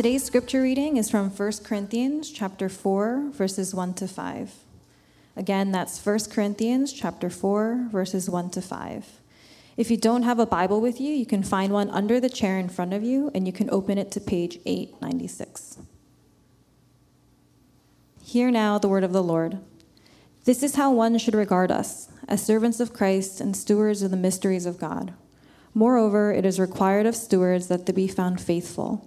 Today's scripture reading is from 1 Corinthians chapter 4 verses 1 to 5. Again, that's 1 Corinthians chapter 4 verses 1 to 5. If you don't have a Bible with you, you can find one under the chair in front of you and you can open it to page 896. Hear now the word of the Lord. This is how one should regard us, as servants of Christ and stewards of the mysteries of God. Moreover, it is required of stewards that they be found faithful.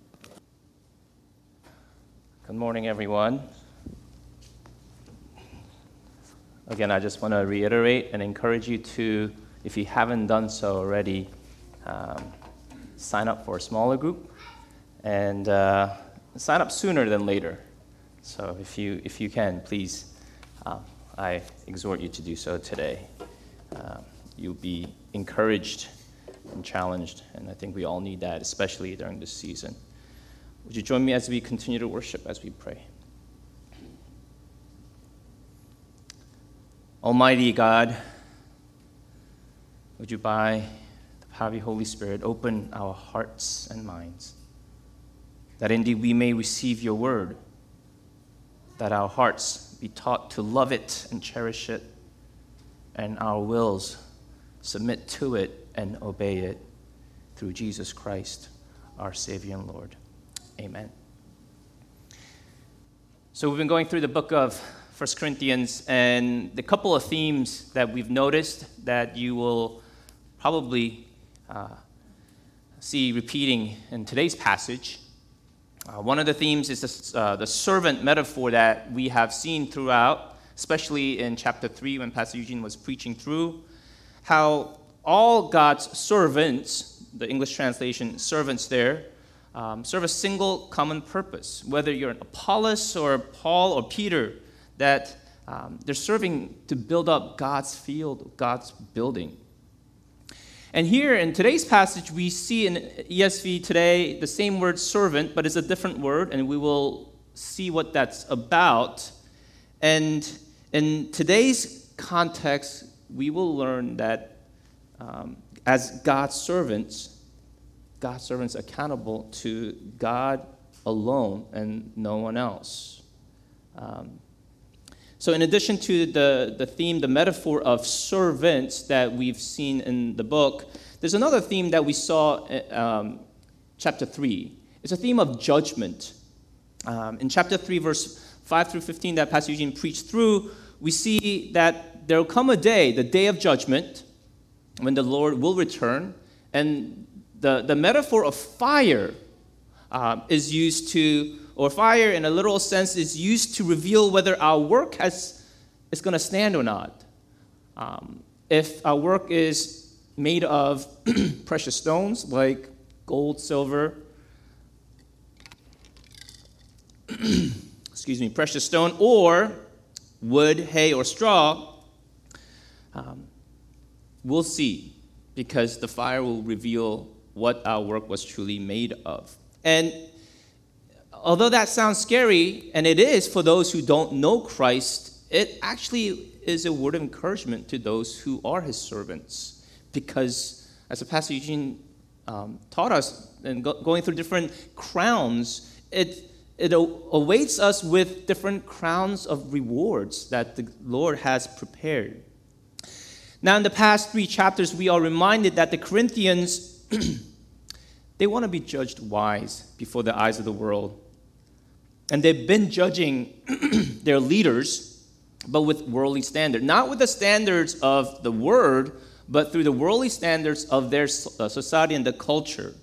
Good morning, everyone. Again, I just want to reiterate and encourage you to, if you haven't done so already, um, sign up for a smaller group and uh, sign up sooner than later. So if you, if you can, please, uh, I exhort you to do so today. Uh, you'll be encouraged and challenged, and I think we all need that, especially during this season. Would you join me as we continue to worship as we pray? Almighty God, would you, by the power of your Holy Spirit, open our hearts and minds, that indeed we may receive your word, that our hearts be taught to love it and cherish it, and our wills submit to it and obey it through Jesus Christ, our Savior and Lord. Amen. So we've been going through the book of 1 Corinthians, and the couple of themes that we've noticed that you will probably uh, see repeating in today's passage. Uh, one of the themes is the, uh, the servant metaphor that we have seen throughout, especially in chapter 3 when Pastor Eugene was preaching through, how all God's servants, the English translation, servants there, um, serve a single common purpose. Whether you're an Apollos or Paul or Peter, that um, they're serving to build up God's field, God's building. And here in today's passage, we see in ESV today the same word servant, but it's a different word, and we will see what that's about. And in today's context, we will learn that um, as God's servants, God's servants accountable to God alone and no one else. Um, so, in addition to the, the theme, the metaphor of servants that we've seen in the book, there's another theme that we saw in um, chapter 3. It's a theme of judgment. Um, in chapter 3, verse 5 through 15, that Pastor Eugene preached through, we see that there will come a day, the day of judgment, when the Lord will return, and the, the metaphor of fire uh, is used to, or fire in a literal sense is used to reveal whether our work has, is going to stand or not. Um, if our work is made of precious stones like gold, silver, excuse me, precious stone, or wood, hay, or straw, um, we'll see because the fire will reveal what our work was truly made of. And although that sounds scary, and it is for those who don't know Christ, it actually is a word of encouragement to those who are his servants. Because, as the Pastor Eugene um, taught us, and go, going through different crowns, it, it awaits us with different crowns of rewards that the Lord has prepared. Now, in the past three chapters, we are reminded that the Corinthians they want to be judged wise before the eyes of the world. And they've been judging their leaders, but with worldly standards. Not with the standards of the word, but through the worldly standards of their uh, society and the culture.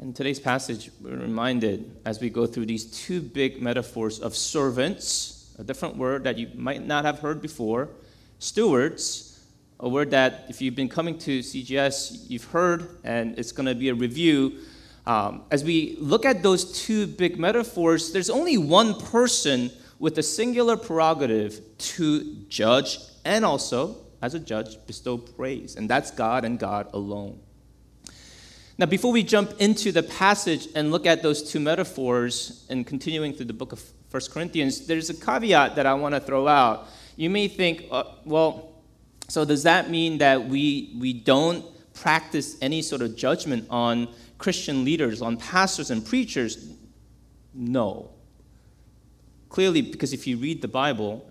In today's passage, we're reminded as we go through these two big metaphors of servants, a different word that you might not have heard before, stewards, a word that if you've been coming to CGS, you've heard, and it's going to be a review. um, as we look at those two big metaphors, there's only one person with a singular prerogative to judge and also, as a judge, bestow praise, and that's God and God alone. Now, before we jump into the passage and look at those two metaphors and continuing through the book of 1 Corinthians, there's a caveat that I want to throw out. You may think, uh, well, so does that mean that we, we don't practice any sort of judgment on Christian leaders, on pastors and preachers? No. Clearly, because if you read the Bible,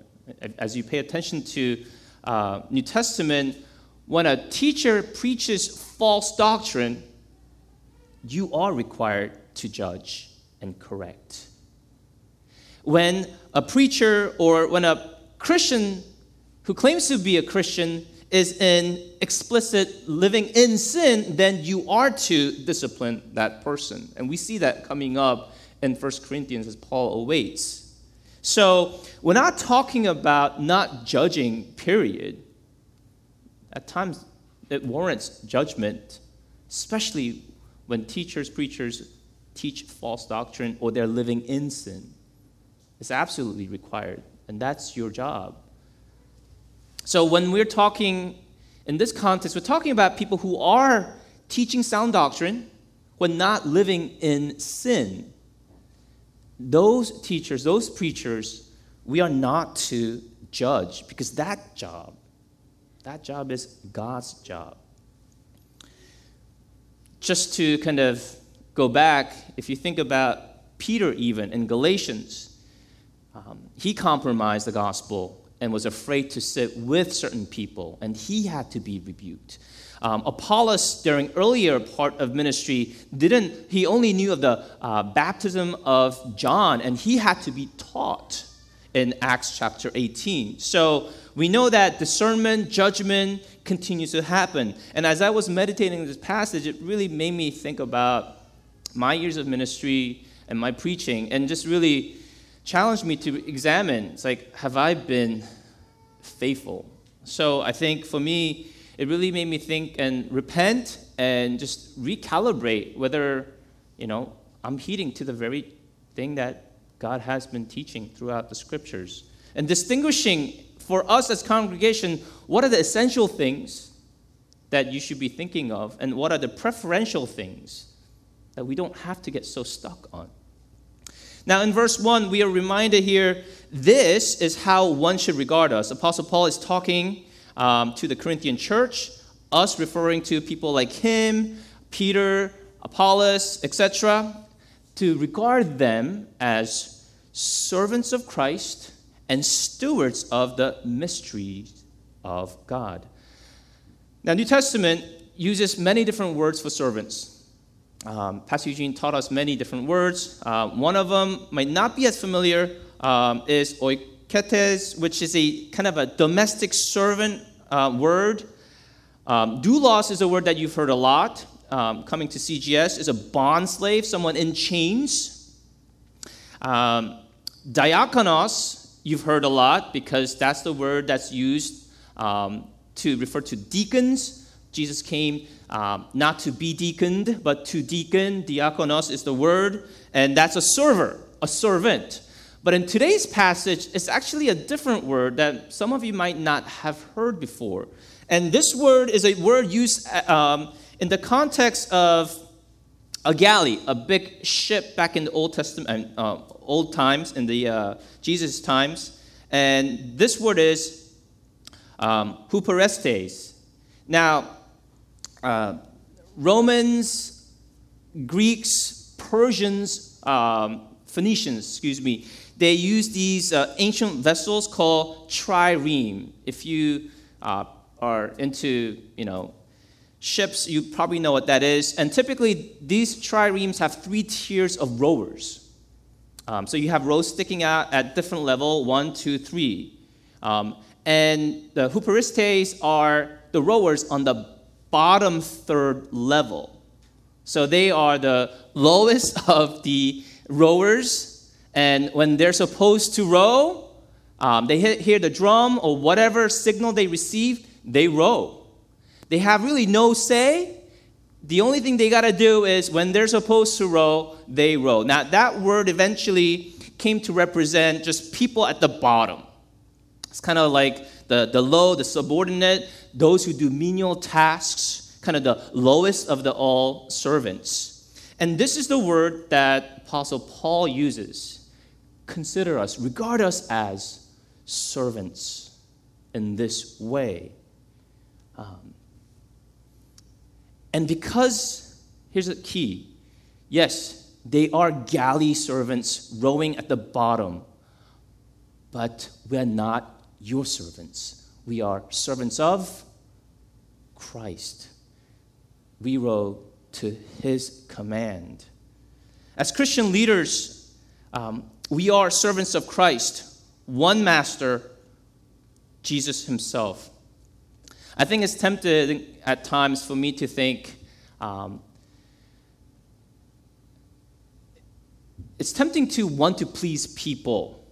as you pay attention to uh, New Testament, when a teacher preaches false doctrine, you are required to judge and correct. When a preacher or when a Christian who claims to be a Christian is in explicit living in sin, then you are to discipline that person. And we see that coming up in 1 Corinthians as Paul awaits. So we're not talking about not judging, period. At times, it warrants judgment, especially when teachers, preachers teach false doctrine or they're living in sin. It's absolutely required, and that's your job. So when we're talking in this context, we're talking about people who are teaching sound doctrine when not living in sin. Those teachers, those preachers, we are not to judge because that job, that job is God's job. Just to kind of go back, if you think about Peter, even in Galatians, um, he compromised the gospel and was afraid to sit with certain people, and he had to be rebuked. Um, Apollos, during earlier part of ministry, didn't. He only knew of the uh, baptism of John, and he had to be taught in Acts chapter 18. So we know that discernment, judgment continues to happen. And as I was meditating this passage, it really made me think about my years of ministry and my preaching, and just really challenged me to examine it's like, have I been faithful? So I think for me, it really made me think and repent and just recalibrate whether, you know, I'm heeding to the very thing that God has been teaching throughout the scriptures. And distinguishing for us as congregation, what are the essential things that you should be thinking of, and what are the preferential things that we don't have to get so stuck on. Now, in verse 1, we are reminded here this is how one should regard us. Apostle Paul is talking um, to the Corinthian church, us referring to people like him, Peter, Apollos, etc., to regard them as servants of Christ and stewards of the mysteries of God. Now, New Testament uses many different words for servants. Um, Pastor Eugene taught us many different words. Uh, one of them might not be as familiar um, is oiketes, which is a kind of a domestic servant uh, word. Um, doulos is a word that you've heard a lot. Um, coming to CGS is a bond slave, someone in chains. Um, diakonos, you've heard a lot because that's the word that's used um, to refer to deacons. Jesus came um, not to be deaconed, but to deacon. Diakonos is the word, and that's a server, a servant. But in today's passage, it's actually a different word that some of you might not have heard before. And this word is a word used um, in the context of a galley, a big ship back in the Old Testament, uh, old times, in the uh, Jesus times. And this word is um, huperestes. Now, uh, Romans, Greeks, Persians, um, Phoenicians, excuse me, they use these uh, ancient vessels called trireme. If you uh, are into, you know, ships, you probably know what that is. And typically, these triremes have three tiers of rowers. Um, so you have rows sticking out at different level, one, two, three. Um, and the huperestes are the rowers on the bottom third level. So they are the lowest of the rowers, and when they're supposed to row, um, they hear the drum or whatever signal they receive, they row. They have really no say the only thing they got to do is when they're supposed to row, they row. Now, that word eventually came to represent just people at the bottom. It's kind of like the, the low, the subordinate, those who do menial tasks, kind of the lowest of the all servants. And this is the word that Apostle Paul uses. Consider us, regard us as servants in this way. Um, and because, here's the key yes, they are galley servants rowing at the bottom, but we are not your servants. We are servants of Christ. We row to his command. As Christian leaders, um, we are servants of Christ, one master, Jesus himself. I think it's tempted at times for me to think um, it's tempting to want to please people.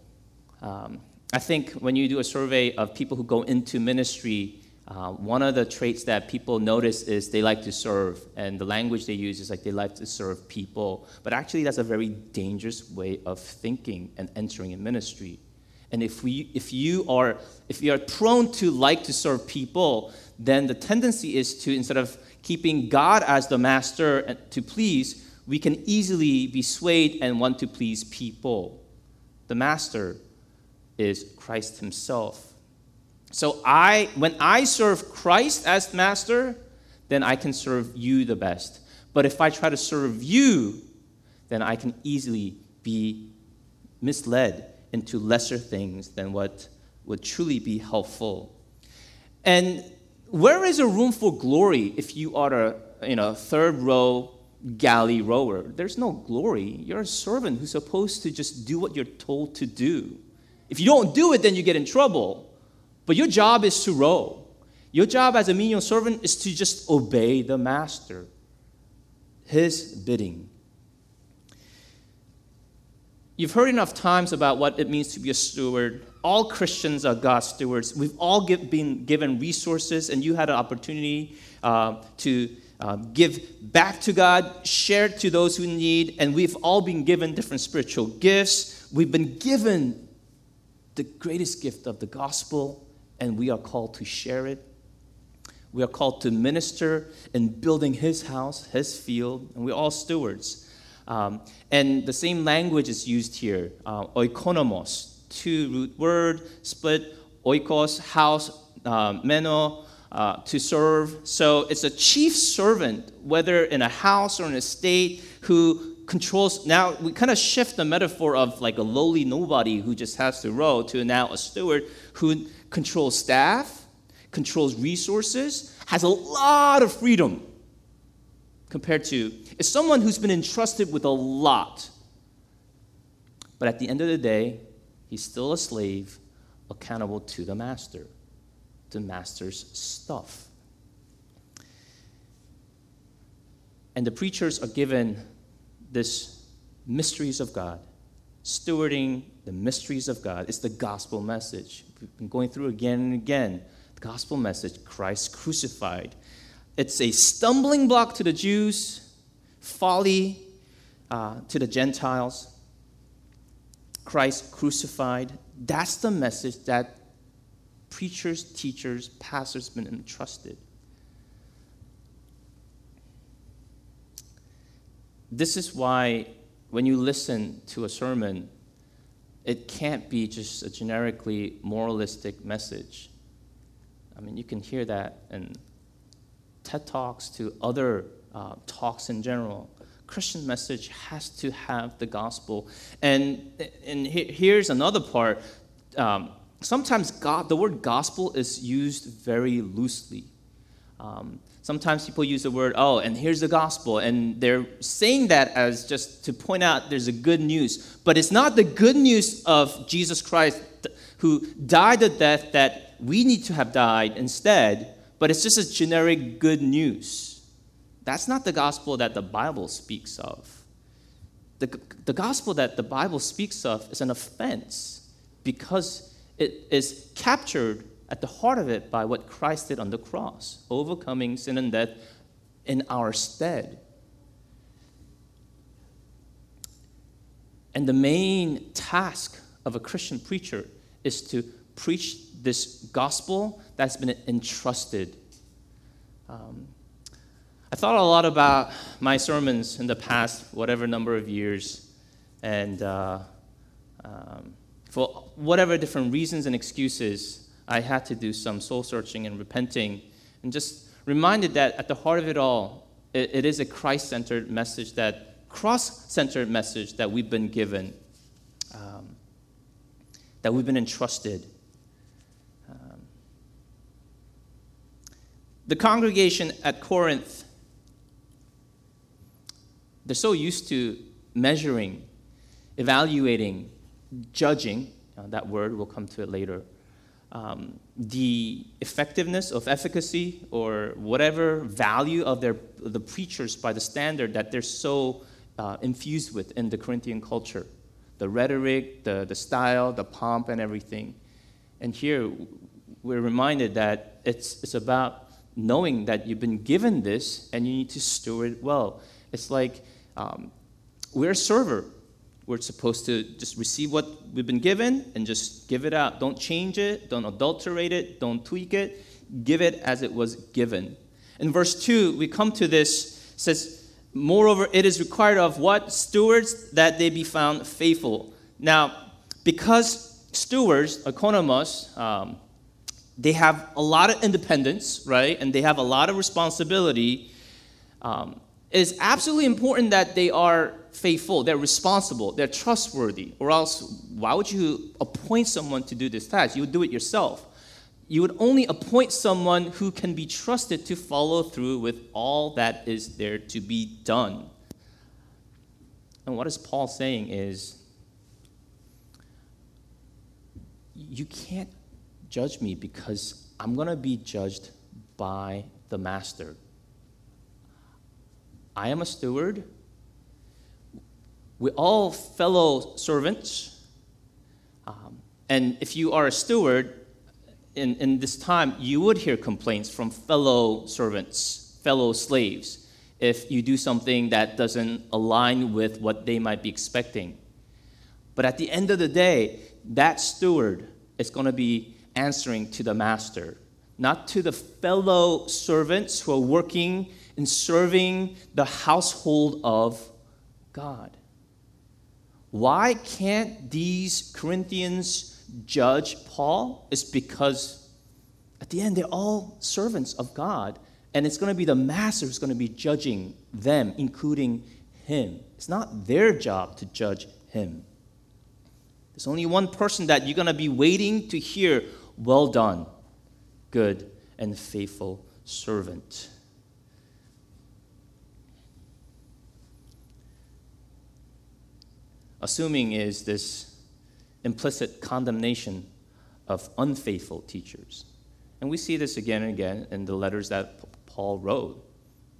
Um, I think when you do a survey of people who go into ministry, uh, one of the traits that people notice is they like to serve, and the language they use is like they like to serve people. But actually, that's a very dangerous way of thinking and entering a ministry. And if, we, if, you are, if you are prone to like to serve people, then the tendency is to, instead of keeping God as the master to please, we can easily be swayed and want to please people. The master is Christ himself. So I when I serve Christ as master, then I can serve you the best. But if I try to serve you, then I can easily be misled into lesser things than what would truly be helpful. And where is a room for glory if you are a you know, third row galley rower? There's no glory. You're a servant who's supposed to just do what you're told to do. If you don't do it, then you get in trouble. But your job is to row. Your job as a menial servant is to just obey the master, his bidding. You've heard enough times about what it means to be a steward. All Christians are God's stewards. We've all give, been given resources, and you had an opportunity uh, to uh, give back to God, share to those who need, and we've all been given different spiritual gifts. We've been given the greatest gift of the gospel, and we are called to share it. We are called to minister in building His house, His field, and we're all stewards. Um, and the same language is used here, uh, oikonomos, two root word, split, oikos, house, uh, meno, uh, to serve. So it's a chief servant, whether in a house or in a state, who controls. Now we kind of shift the metaphor of like a lowly nobody who just has to row to now a steward who controls staff, controls resources, has a lot of freedom compared to is someone who's been entrusted with a lot. But at the end of the day, he's still a slave accountable to the master, the master's stuff. And the preachers are given this mysteries of God, stewarding the mysteries of God. It's the gospel message. We've been going through again and again. The gospel message Christ crucified. It's a stumbling block to the Jews, folly uh, to the Gentiles. Christ crucified. That's the message that preachers, teachers, pastors have been entrusted. This is why when you listen to a sermon, it can't be just a generically moralistic message. I mean, you can hear that in TED Talks to other uh, talks in general. Christian message has to have the gospel. And, and he, here's another part. Um, sometimes God, the word gospel is used very loosely. Um, sometimes people use the word, oh, and here's the gospel. And they're saying that as just to point out there's a good news. But it's not the good news of Jesus Christ who died the death that we need to have died instead, but it's just a generic good news. That's not the gospel that the Bible speaks of. The, the gospel that the Bible speaks of is an offense because it is captured at the heart of it by what Christ did on the cross, overcoming sin and death in our stead. And the main task of a Christian preacher is to preach this gospel that's been entrusted. Um, I thought a lot about my sermons in the past, whatever number of years, and uh, um, for whatever different reasons and excuses, I had to do some soul searching and repenting, and just reminded that at the heart of it all, it, it is a Christ centered message, that cross centered message that we've been given, um, that we've been entrusted. Um, the congregation at Corinth, they're so used to measuring, evaluating, judging, uh, that word, we'll come to it later, um, the effectiveness of efficacy or whatever value of their, the preachers by the standard that they're so uh, infused with in the Corinthian culture the rhetoric, the, the style, the pomp, and everything. And here we're reminded that it's, it's about knowing that you've been given this and you need to steward it well. It's like um, we're a server we're supposed to just receive what we've been given and just give it out. Don't change it, don't adulterate it, don't tweak it. Give it as it was given. In verse 2, we come to this says, Moreover, it is required of what? Stewards that they be found faithful. Now, because stewards, oikonomos, um, they have a lot of independence, right? And they have a lot of responsibility. Um, it is absolutely important that they are faithful, they're responsible, they're trustworthy, or else why would you appoint someone to do this task? You would do it yourself. You would only appoint someone who can be trusted to follow through with all that is there to be done. And what is Paul saying is, you can't judge me because I'm going to be judged by the master. I am a steward. We're all fellow servants. Um, and if you are a steward, in, in this time, you would hear complaints from fellow servants, fellow slaves, if you do something that doesn't align with what they might be expecting. But at the end of the day, that steward is going to be answering to the master, not to the fellow servants who are working in serving the household of God. Why can't these Corinthians judge Paul? It's because at the end, they're all servants of God, and it's going to be the master who's going to be judging them, including him. It's not their job to judge him. There's only one person that you're going to be waiting to hear, Well done, good and faithful servant. Assuming is this implicit condemnation of unfaithful teachers. And we see this again and again in the letters that Paul wrote.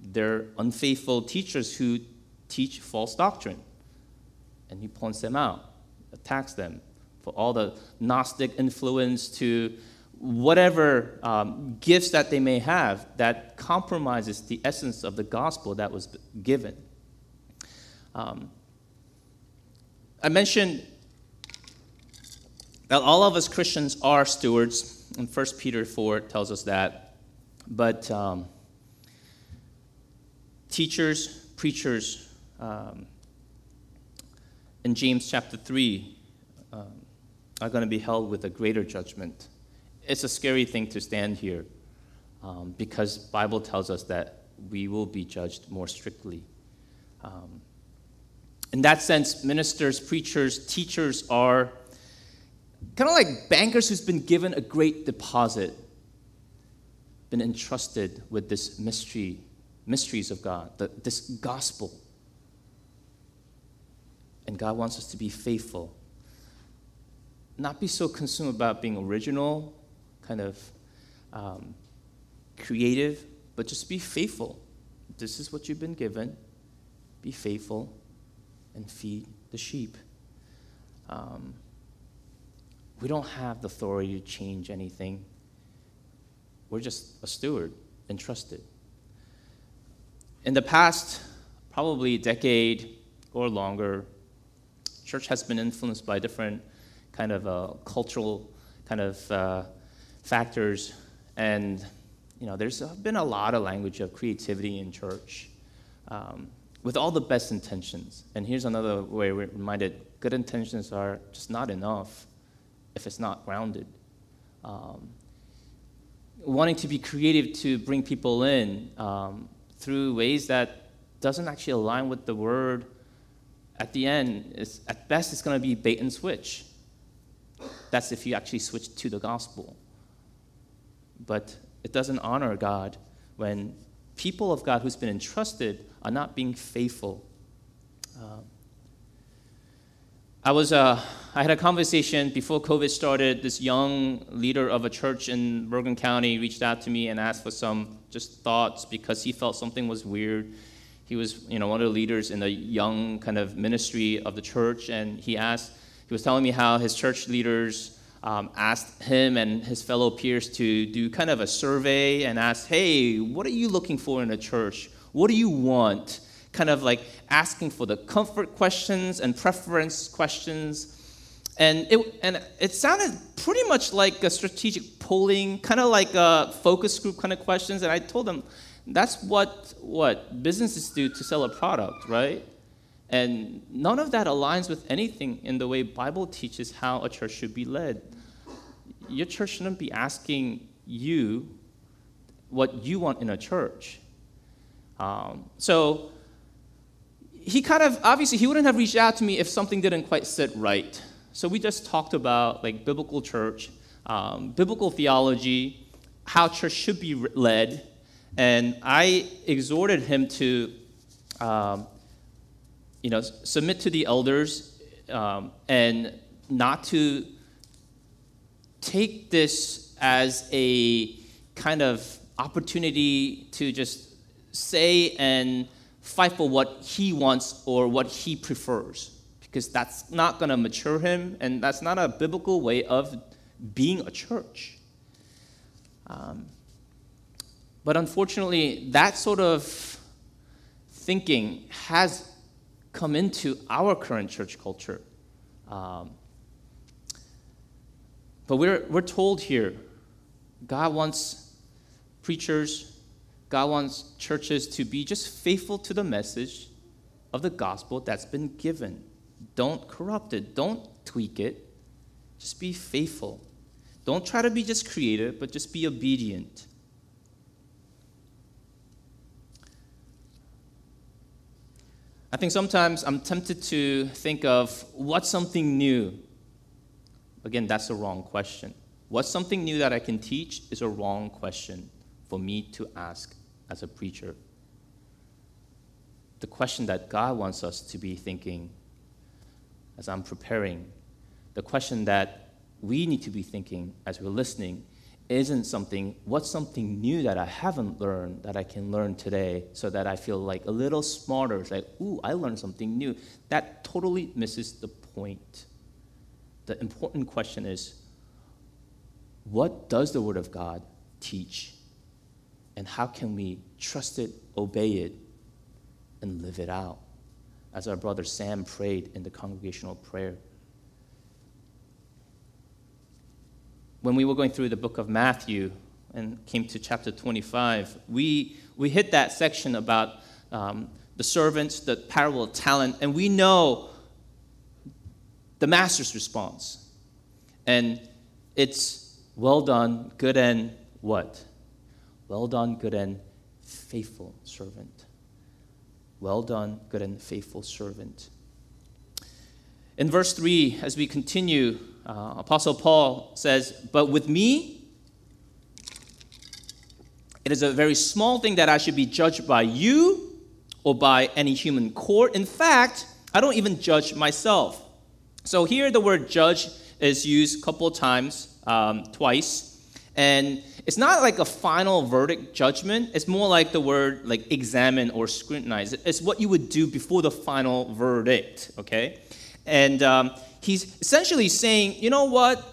They're unfaithful teachers who teach false doctrine. And he points them out, attacks them for all the Gnostic influence to whatever um, gifts that they may have that compromises the essence of the gospel that was given. Um, I mentioned that all of us Christians are stewards, and 1 Peter 4 tells us that. But um, teachers, preachers, um, in James chapter 3, um, are going to be held with a greater judgment. It's a scary thing to stand here um, because Bible tells us that we will be judged more strictly. Um, in that sense, ministers, preachers, teachers are kind of like bankers who's been given a great deposit, been entrusted with this mystery, mysteries of God, the, this gospel. And God wants us to be faithful. Not be so consumed about being original, kind of um, creative, but just be faithful. This is what you've been given. Be faithful and feed the sheep. Um, we don't have the authority to change anything. We're just a steward entrusted. in the past, probably a decade or longer, church has been influenced by different kind of uh, cultural kind of uh, factors, and you know, there's been a lot of language of creativity in church, um, with all the best intentions. And here's another way we're reminded: good intentions are just not enough if it's not grounded. Um, wanting to be creative to bring people in um, through ways that doesn't actually align with the word at the end is at best it's going to be bait and switch that's if you actually switch to the gospel but it doesn't honor god when people of god who's been entrusted are not being faithful um, I was uh, I had a conversation before COVID started. This young leader of a church in Bergen County reached out to me and asked for some just thoughts because he felt something was weird. He was, you know, one of the leaders in the young kind of ministry of the church, and he asked. He was telling me how his church leaders um, asked him and his fellow peers to do kind of a survey and ask, "Hey, what are you looking for in a church? What do you want?" kind of like asking for the comfort questions and preference questions. And it, and it sounded pretty much like a strategic polling, kind of like a focus group kind of questions. And I told them that's what, what businesses do to sell a product, right? And none of that aligns with anything in the way Bible teaches how a church should be led. Your church shouldn't be asking you what you want in a church. Um, so he kind of obviously he wouldn't have reached out to me if something didn't quite sit right. So we just talked about like biblical church, um, biblical theology, how church should be led, and I exhorted him to, um, you know, submit to the elders um, and not to take this as a kind of opportunity to just say and fight for what he wants or what he prefers, because that's not going to mature him, and that's not a biblical way of being a church. Um, but unfortunately, that sort of thinking has come into our current church culture. Um, but we're, we're told here God wants preachers God wants churches to be just faithful to the message of the gospel that's been given. Don't corrupt it, don't tweak it. Just be faithful. Don't try to be just creative, but just be obedient. I think sometimes I'm tempted to think of what's something new. Again, that's a wrong question. What's something new that I can teach is a wrong question for me to ask as a preacher. The question that God wants us to be thinking as I'm preparing, the question that we need to be thinking as we're listening isn't something, what's something new that I haven't learned that I can learn today so that I feel like a little smarter? It's like, ooh, I learned something new. That totally misses the point. The important question is, what does the Word of God teach? And how can we trust it, obey it, and live it out? As our brother Sam prayed in the congregational prayer. When we were going through the book of Matthew and came to chapter 25, we, we hit that section about um, the servants, the parable of talent, and we know the master's response. And it's well done, good and what? Well done, good and faithful servant. Well done, good and faithful servant. In verse 3, as we continue, uh, Apostle Paul says, But with me, it is a very small thing that I should be judged by you or by any human court. In fact, I don't even judge myself. So here the word judge is used a couple times, um, twice. And it's not like a final verdict judgment. It's more like the word like examine or scrutinize. It's what you would do before the final verdict, okay? And um, he's essentially saying, you know what?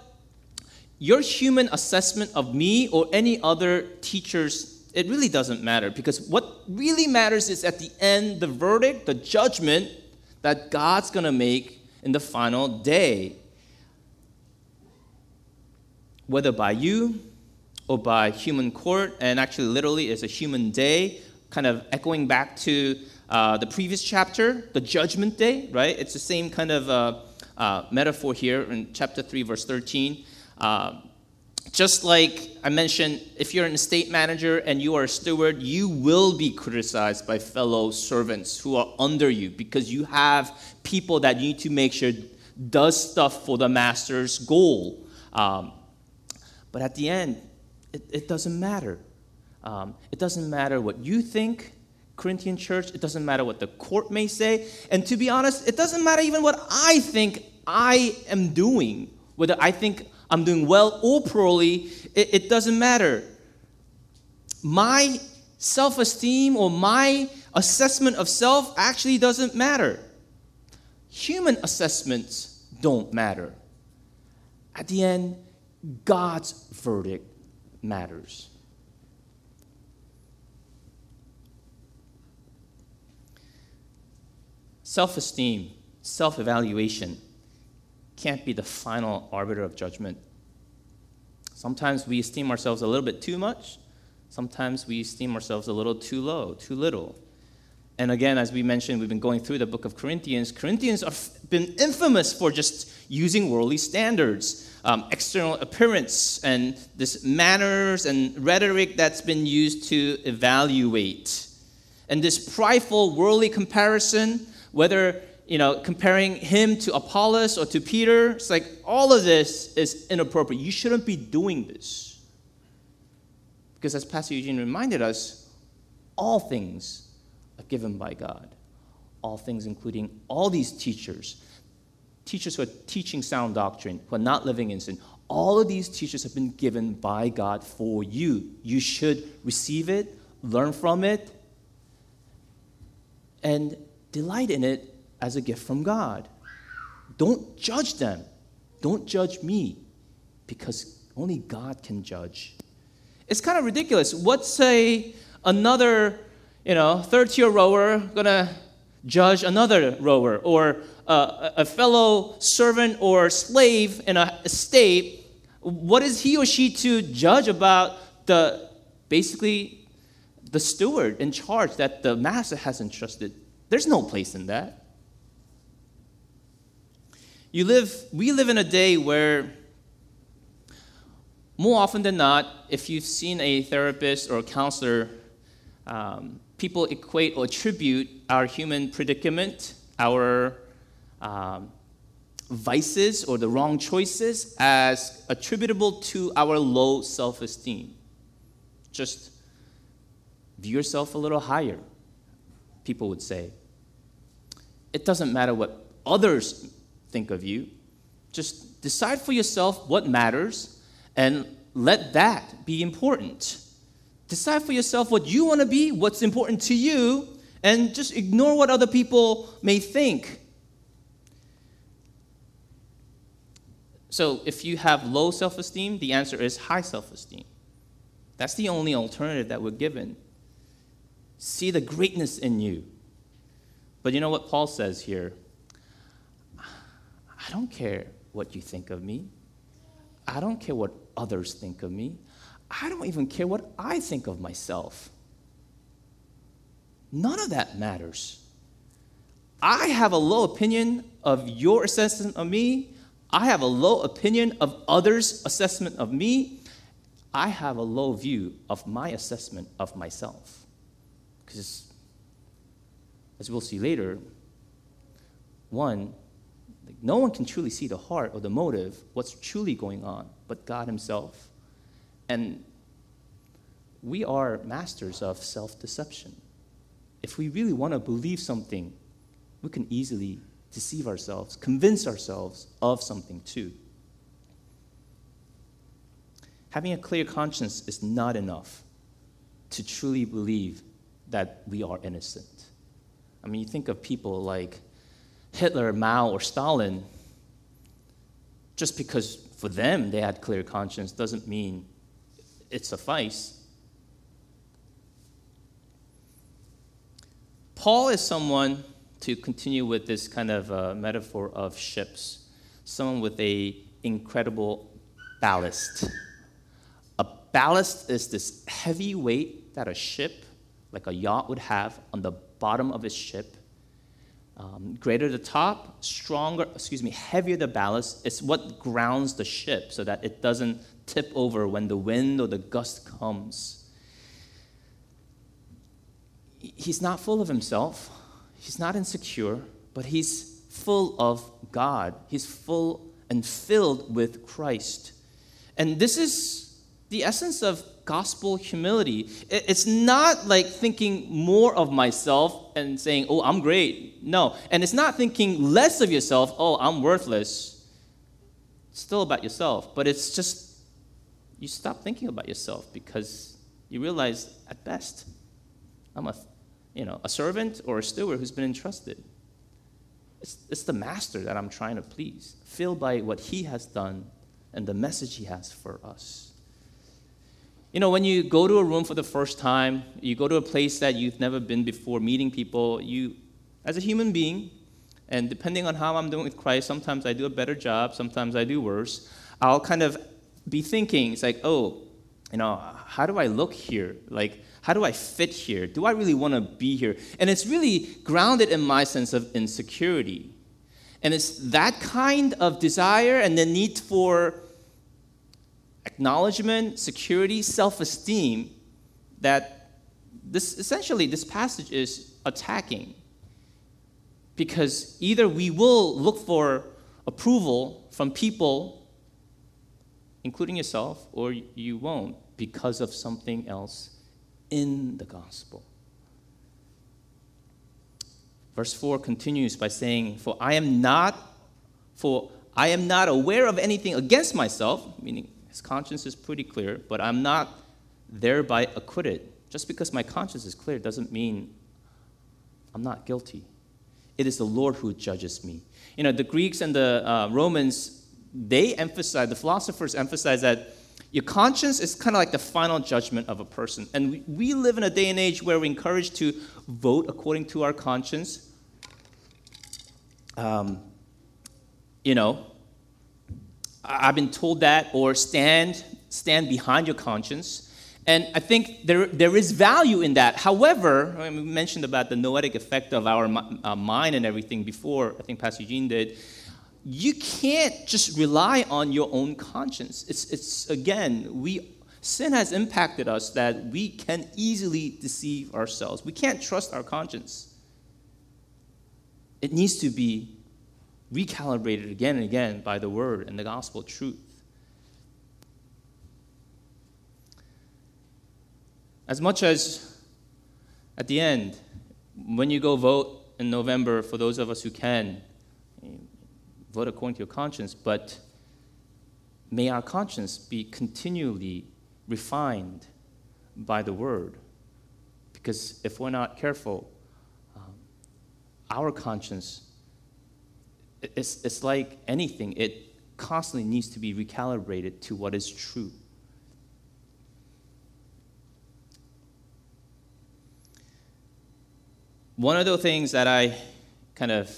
Your human assessment of me or any other teachers It really doesn't matter because what really matters is at the end, the verdict, the judgment that God's going to make in the final day. Whether by you or by human court, and actually, literally, it's a human day, kind of echoing back to uh, the previous chapter, the judgment day, right? It's the same kind of uh, uh, metaphor here in chapter 3, verse 13. Uh, just like I mentioned, if you're an estate manager and you are a steward, you will be criticized by fellow servants who are under you because you have people that you need to make sure does stuff for the master's goal. Um, but at the end, it, it doesn't matter. Um, it doesn't matter what you think, Corinthian church. It doesn't matter what the court may say. And to be honest, it doesn't matter even what I think I am doing, whether I think I'm doing well or poorly, it, it doesn't matter. My self esteem or my assessment of self actually doesn't matter. Human assessments don't matter. At the end, God's verdict matters. Self esteem, self evaluation can't be the final arbiter of judgment. Sometimes we esteem ourselves a little bit too much, sometimes we esteem ourselves a little too low, too little. And again, as we mentioned, we've been going through the book of Corinthians. Corinthians have been infamous for just using worldly standards, um, external appearance, and this manners and rhetoric that's been used to evaluate. And this prideful worldly comparison, whether you know, comparing him to Apollos or to Peter, it's like all of this is inappropriate. You shouldn't be doing this. Because as Pastor Eugene reminded us, all things are given by God. All things, including all these teachers, teachers who are teaching sound doctrine, who are not living in sin. All of these teachers have been given by God for you. You should receive it, learn from it, and delight in it as a gift from God. Don't judge them. Don't judge me because only God can judge. It's kind of ridiculous. What's a another, you know, third tier rower gonna judge another rower or uh, a fellow servant or slave in a estate? What is he or she to judge about the basically the steward in charge that the master has entrusted? There's no place in that. You live, we live in a day where more often than not, if you've seen a therapist or a counselor, um, people equate or attribute our human predicament, our um, vices or the wrong choices, as attributable to our low self esteem. Just view yourself a little higher, people would say. It doesn't matter what others think of you. Just decide for yourself what matters and let that be important. Decide for yourself what you want to be, what's important to you, and just ignore what other people may think. So, if you have low self esteem, the answer is high self esteem. That's the only alternative that we're given. See the greatness in you. But you know what Paul says here? I don't care what you think of me. I don't care what others think of me. I don't even care what I think of myself. None of that matters. I have a low opinion of your assessment of me. I have a low opinion of others' assessment of me. I have a low view of my assessment of myself. Because, as we'll see later, one, like, no one can truly see the heart or the motive, what's truly going on, but God Himself. And we are masters of self deception. If we really want to believe something, we can easily deceive ourselves, convince ourselves of something too. Having a clear conscience is not enough to truly believe that we are innocent. I mean, you think of people like Hitler, Mao, or Stalin, just because for them they had clear conscience doesn't mean it suffices. Paul is someone, to continue with this kind of uh, metaphor of ships, someone with a incredible ballast. A ballast is this heavy weight that a ship, like a yacht, would have on the bottom of its ship. Um, greater the top, stronger, excuse me, heavier the ballast. It's what grounds the ship so that it doesn't tip over when the wind or the gust comes. He's not full of himself, he's not insecure, but he's full of God. He's full and filled with Christ. And this is the essence of gospel humility. It's not like thinking more of myself and saying, oh, I'm great. No. And it's not thinking less of yourself, oh, I'm worthless. It's still about yourself. But it's just, you stop thinking about yourself because you realize, at best, I'm a, you know, a servant or a steward who's been entrusted. It's, it's the master that I'm trying to please, filled by what he has done and the message he has for us. You know, when you go to a room for the first time, you go to a place that you've never been before, meeting people, you, as a human being, and depending on how I'm doing with Christ, sometimes I do a better job, sometimes I do worse. I'll kind of be thinking, it's like, oh, you know, how do I look here? Like, how do I fit here? Do I really want to be here? And it's really grounded in my sense of insecurity. And it's that kind of desire and the need for acknowledgement, security, self esteem that this essentially this passage is attacking. Because either we will look for approval from people, including yourself, or you won't because of something else in the gospel. Verse 4 continues by saying, For I am not, for I am not aware of anything against myself, meaning his conscience is pretty clear, but I'm not thereby acquitted. Just because my conscience is clear doesn't mean I'm not guilty. It is the Lord who judges me. You know, the Greeks and the uh, Romans, they emphasize, the philosophers emphasize that your conscience is kind of like the final judgment of a person. And we, we live in a day and age where we're encouraged to vote according to our conscience. Um, you know, I've been told that, or stand, stand behind your conscience. And I think there, there is value in that. However, we mentioned about the noetic effect of our uh, mind and everything before, I think Pastor Eugene did. You can't just rely on your own conscience. It's, it's again, we, sin has impacted us that we can easily deceive ourselves. We can't trust our conscience. It needs to be recalibrated again and again by the word and the gospel truth. As much as at the end, when you go vote in November, for those of us who can, vote according to your conscience, but may our conscience be continually refined by the word. Because if we're not careful, um, our conscience it's, it's like anything, it constantly needs to be recalibrated to what is true. One of the things that I kind of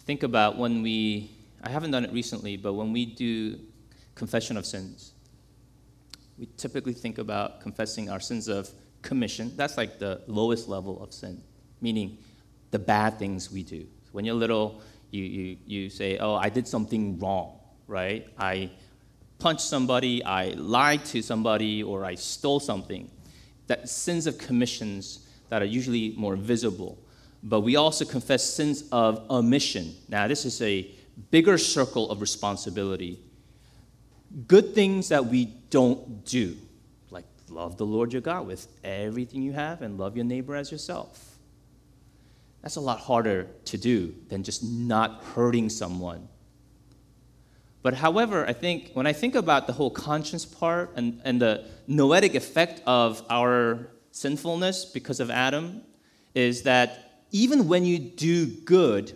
think about when we, I haven't done it recently, but when we do confession of sins, we typically think about confessing our sins of commission. That's like the lowest level of sin, meaning the bad things we do. When you're little, you, you, you say, oh, I did something wrong, right? I punched somebody, I lied to somebody, or I stole something. That sins of commissions that are usually more visible. But we also confess sins of omission. Now, this is a bigger circle of responsibility. Good things that we don't do, like love the Lord your God with everything you have and love your neighbor as yourself that's a lot harder to do than just not hurting someone. But however, I think when I think about the whole conscience part and, and the noetic effect of our sinfulness because of Adam, is that even when you do good,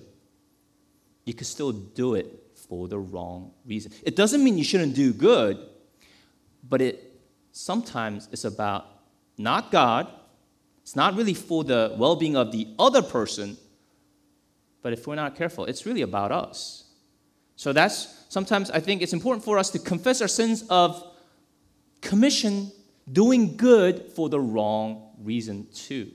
you can still do it for the wrong reason. It doesn't mean you shouldn't do good, but it sometimes is about not God, It's not really for the well being of the other person, but if we're not careful, it's really about us. So that's sometimes I think it's important for us to confess our sins of commission, doing good for the wrong reason too.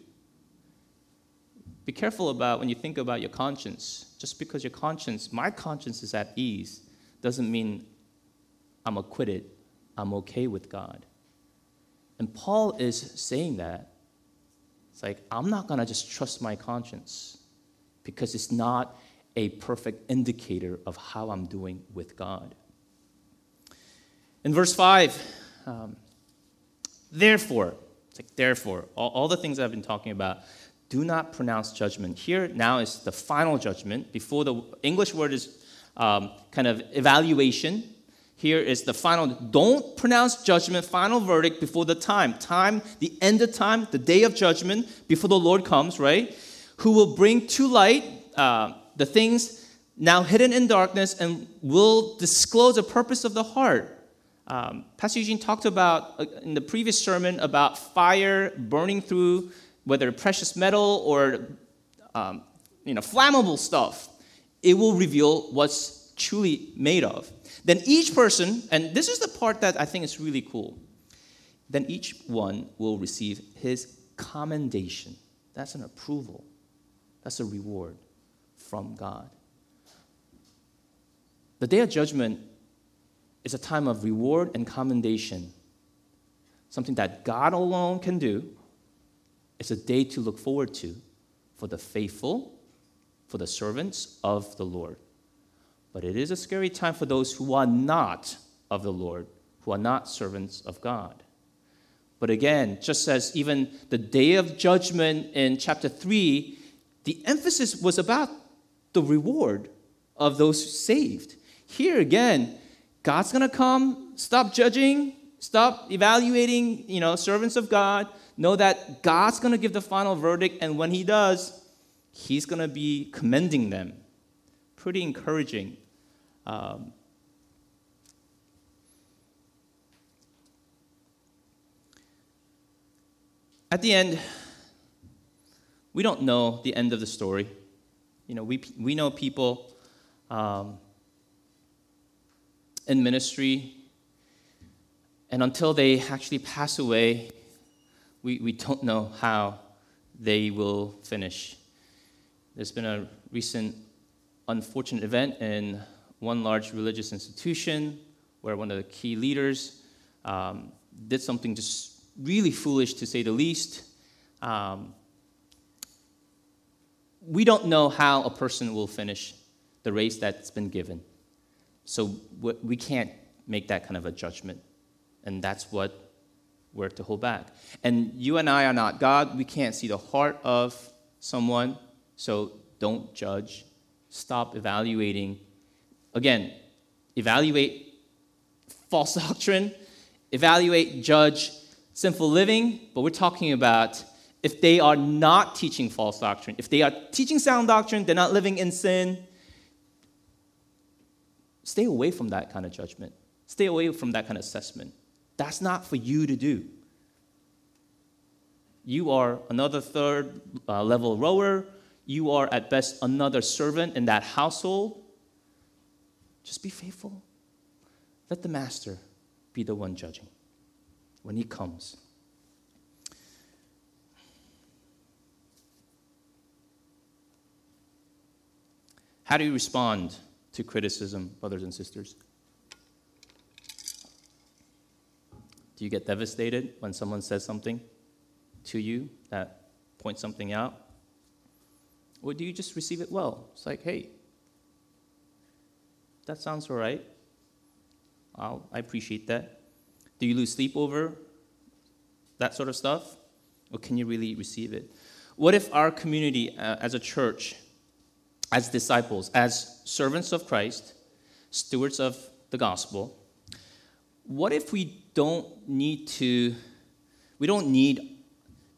Be careful about when you think about your conscience. Just because your conscience, my conscience is at ease, doesn't mean I'm acquitted, I'm okay with God. And Paul is saying that. It's like, I'm not going to just trust my conscience because it's not a perfect indicator of how I'm doing with God. In verse 5, um, therefore, it's like, therefore, all, all the things I've been talking about, do not pronounce judgment. Here now is the final judgment. Before the English word is um, kind of evaluation. Here is the final. Don't pronounce judgment, final verdict before the time. Time, the end of time, the day of judgment, before the Lord comes, right? Who will bring to light uh, the things now hidden in darkness and will disclose the purpose of the heart. Um, Pastor Eugene talked about uh, in the previous sermon about fire burning through whether precious metal or um, you know flammable stuff. It will reveal what's truly made of. Then each person, and this is the part that I think is really cool. Then each one will receive his commendation. That's an approval. That's a reward from God. The day of judgment is a time of reward and commendation, something that God alone can do. It's a day to look forward to for the faithful, for the servants of the Lord. But it is a scary time for those who are not of the Lord, who are not servants of God. But again, just as even the day of judgment in chapter 3, the emphasis was about the reward of those saved. Here again, God's going to come, stop judging, stop evaluating, you know, servants of God. Know that God's going to give the final verdict, and when He does, He's going to be commending them. Pretty encouraging. Um, at the end, we don't know the end of the story. You know, we, we know people um, in ministry, and until they actually pass away, we, we don't know how they will finish. There's been a recent unfortunate event in one large religious institution where one of the key leaders um, did something just really foolish, to say the least. Um, we don't know how a person will finish the race that's been given. So we can't make that kind of a judgment. And that's what we're to hold back. And you and I are not God. We can't see the heart of someone. So don't judge. Stop evaluating. Again, evaluate false doctrine, evaluate, judge sinful living, but we're talking about if they are not teaching false doctrine, if they are teaching sound doctrine, they're not living in sin, stay away from that kind of judgment. Stay away from that kind of assessment. That's not for you to do. You are another third uh, level rower. You are at best another servant in that household. Just be faithful. Let the master be the one judging when he comes. How do you respond to criticism, brothers and sisters? Do you get devastated when someone says something to you that points something out? Or do you just receive it well? It's like, hey, that sounds all right. I'll, I appreciate that. Do you lose sleep over that sort of stuff? Or can you really receive it? What if our community uh, as a church as disciples, as servants of Christ, stewards of the gospel, what if we don't need to, we don't need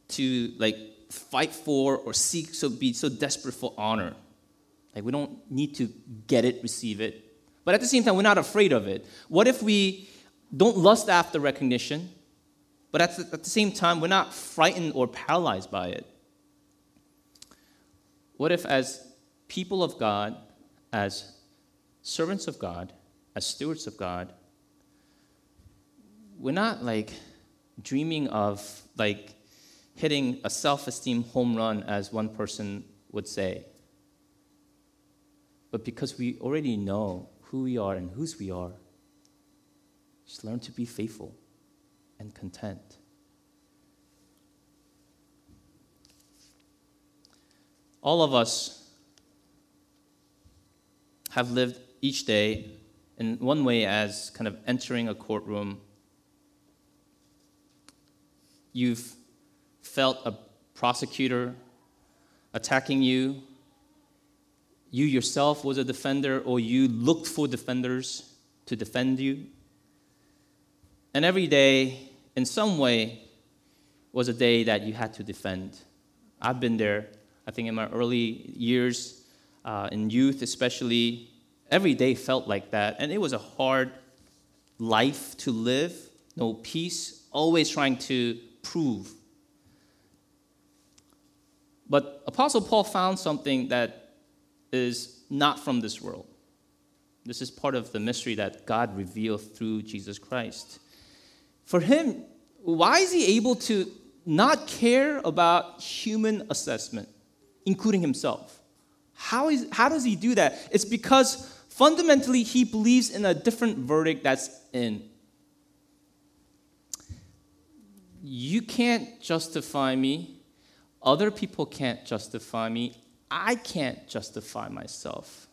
to like fight for or seek so be so desperate for honor. Like we don't need to get it, receive it. But at the same time, we're not afraid of it. What if we don't lust after recognition? but at the, at the same time, we're not frightened or paralyzed by it. What if, as people of God, as servants of God, as stewards of God, we're not like dreaming of like hitting a self-esteem home run as one person would say but because we already know who we are and whose we are just learn to be faithful and content. All of us have lived each day in one way as kind of entering a courtroom. You've felt a prosecutor attacking you, you yourself was a defender, or you looked for defenders to defend you. And every day, in some way, was a day that you had to defend. I've been there, I think, in my early years, uh, in youth especially. Every day felt like that, and it was a hard life to live, no peace, always trying to prove. But Apostle Paul found something that is not from this world. This is part of the mystery that God revealed through Jesus Christ. For him, why is he able to not care about human assessment, including himself? How, is, how does he do that? It's because fundamentally he believes in a different verdict that's in. You can't justify me. Other people can't justify me. I can't justify myself.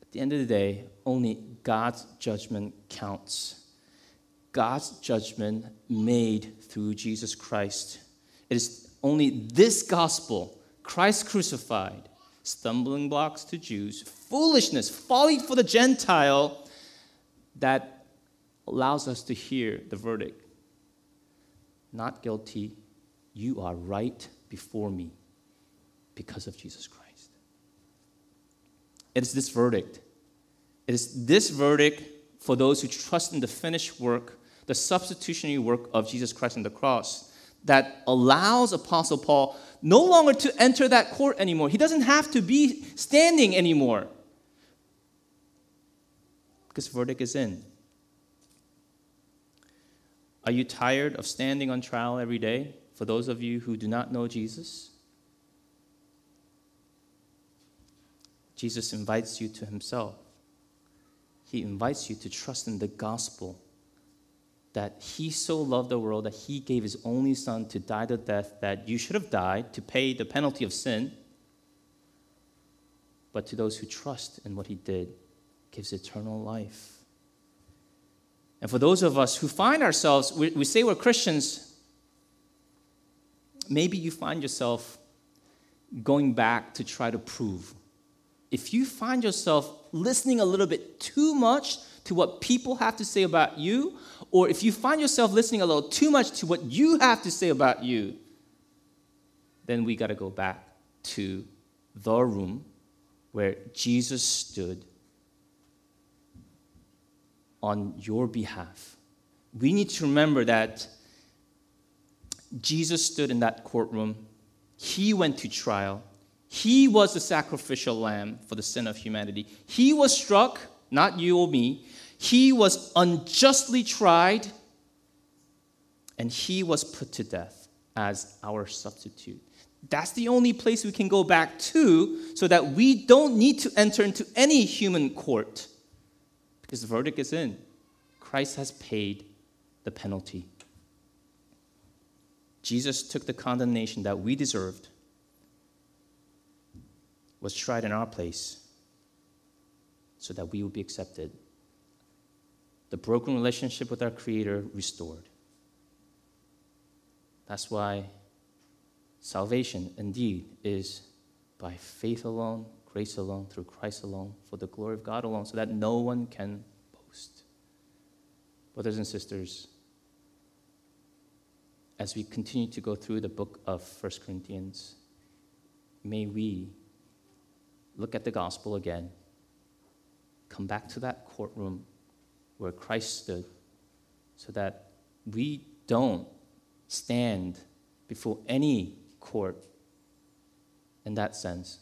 At the end of the day, only God's judgment counts. God's judgment made through Jesus Christ. It is only this gospel, Christ crucified, stumbling blocks to Jews, foolishness, folly for the Gentile, that allows us to hear the verdict not guilty. You are right before me because of Jesus Christ. It is this verdict. It is this verdict for those who trust in the finished work, the substitutionary work of Jesus Christ on the cross, that allows Apostle Paul no longer to enter that court anymore. He doesn't have to be standing anymore because verdict is in. Are you tired of standing on trial every day for those of you who do not know Jesus? Jesus invites you to himself. He invites you to trust in the gospel that he so loved the world that he gave his only son to die the death that you should have died to pay the penalty of sin. But to those who trust in what he did, gives eternal life. And for those of us who find ourselves, we, we say we're Christians, maybe you find yourself going back to try to prove. If you find yourself listening a little bit too much to what people have to say about you, or if you find yourself listening a little too much to what you have to say about you, then we got to go back to the room where Jesus stood on your behalf. We need to remember that Jesus stood in that courtroom, he went to trial. He was the sacrificial lamb for the sin of humanity. He was struck, not you or me. He was unjustly tried, and he was put to death as our substitute. That's the only place we can go back to so that we don't need to enter into any human court because the verdict is in. Christ has paid the penalty. Jesus took the condemnation that we deserved, was tried in our place, so that we would be accepted. The broken relationship with our Creator restored. That's why salvation indeed is by faith alone, grace alone, through Christ alone, for the glory of God alone, so that no one can boast. Brothers and sisters, as we continue to go through the book of 1 Corinthians, may we look at the gospel again, come back to that courtroom where Christ stood, so that we don't stand before any court in that sense,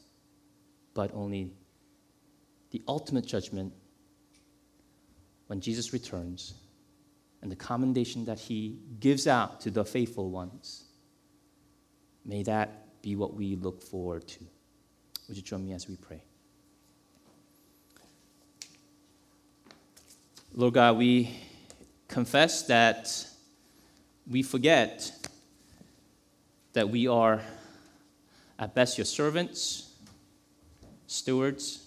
but only the ultimate judgment when Jesus returns and the commendation that he gives out to the faithful ones. May that be what we look forward to. Would you join me as we pray? Lord God, we confess that we forget that we are, at best, your servants, stewards.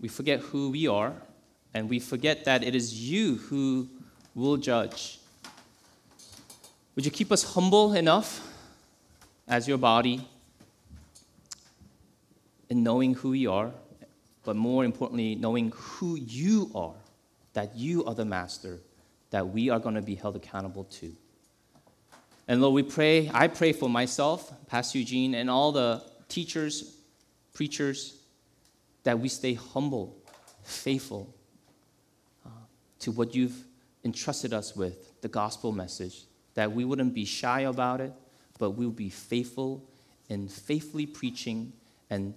We forget who we are, and we forget that it is you who will judge. Would you keep us humble enough as your body and knowing who we are, but more importantly, knowing who you are, that you are the master, that we are going to be held accountable to. And Lord, we pray, I pray for myself, Pastor Eugene, and all the teachers, preachers, that we stay humble, faithful uh, to what you've entrusted us with, the gospel message, that we wouldn't be shy about it, but we'll be faithful in faithfully preaching and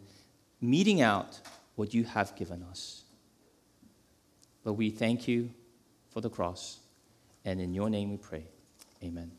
meting out what you have given us. But we thank you for the cross, and in your name we pray. Amen.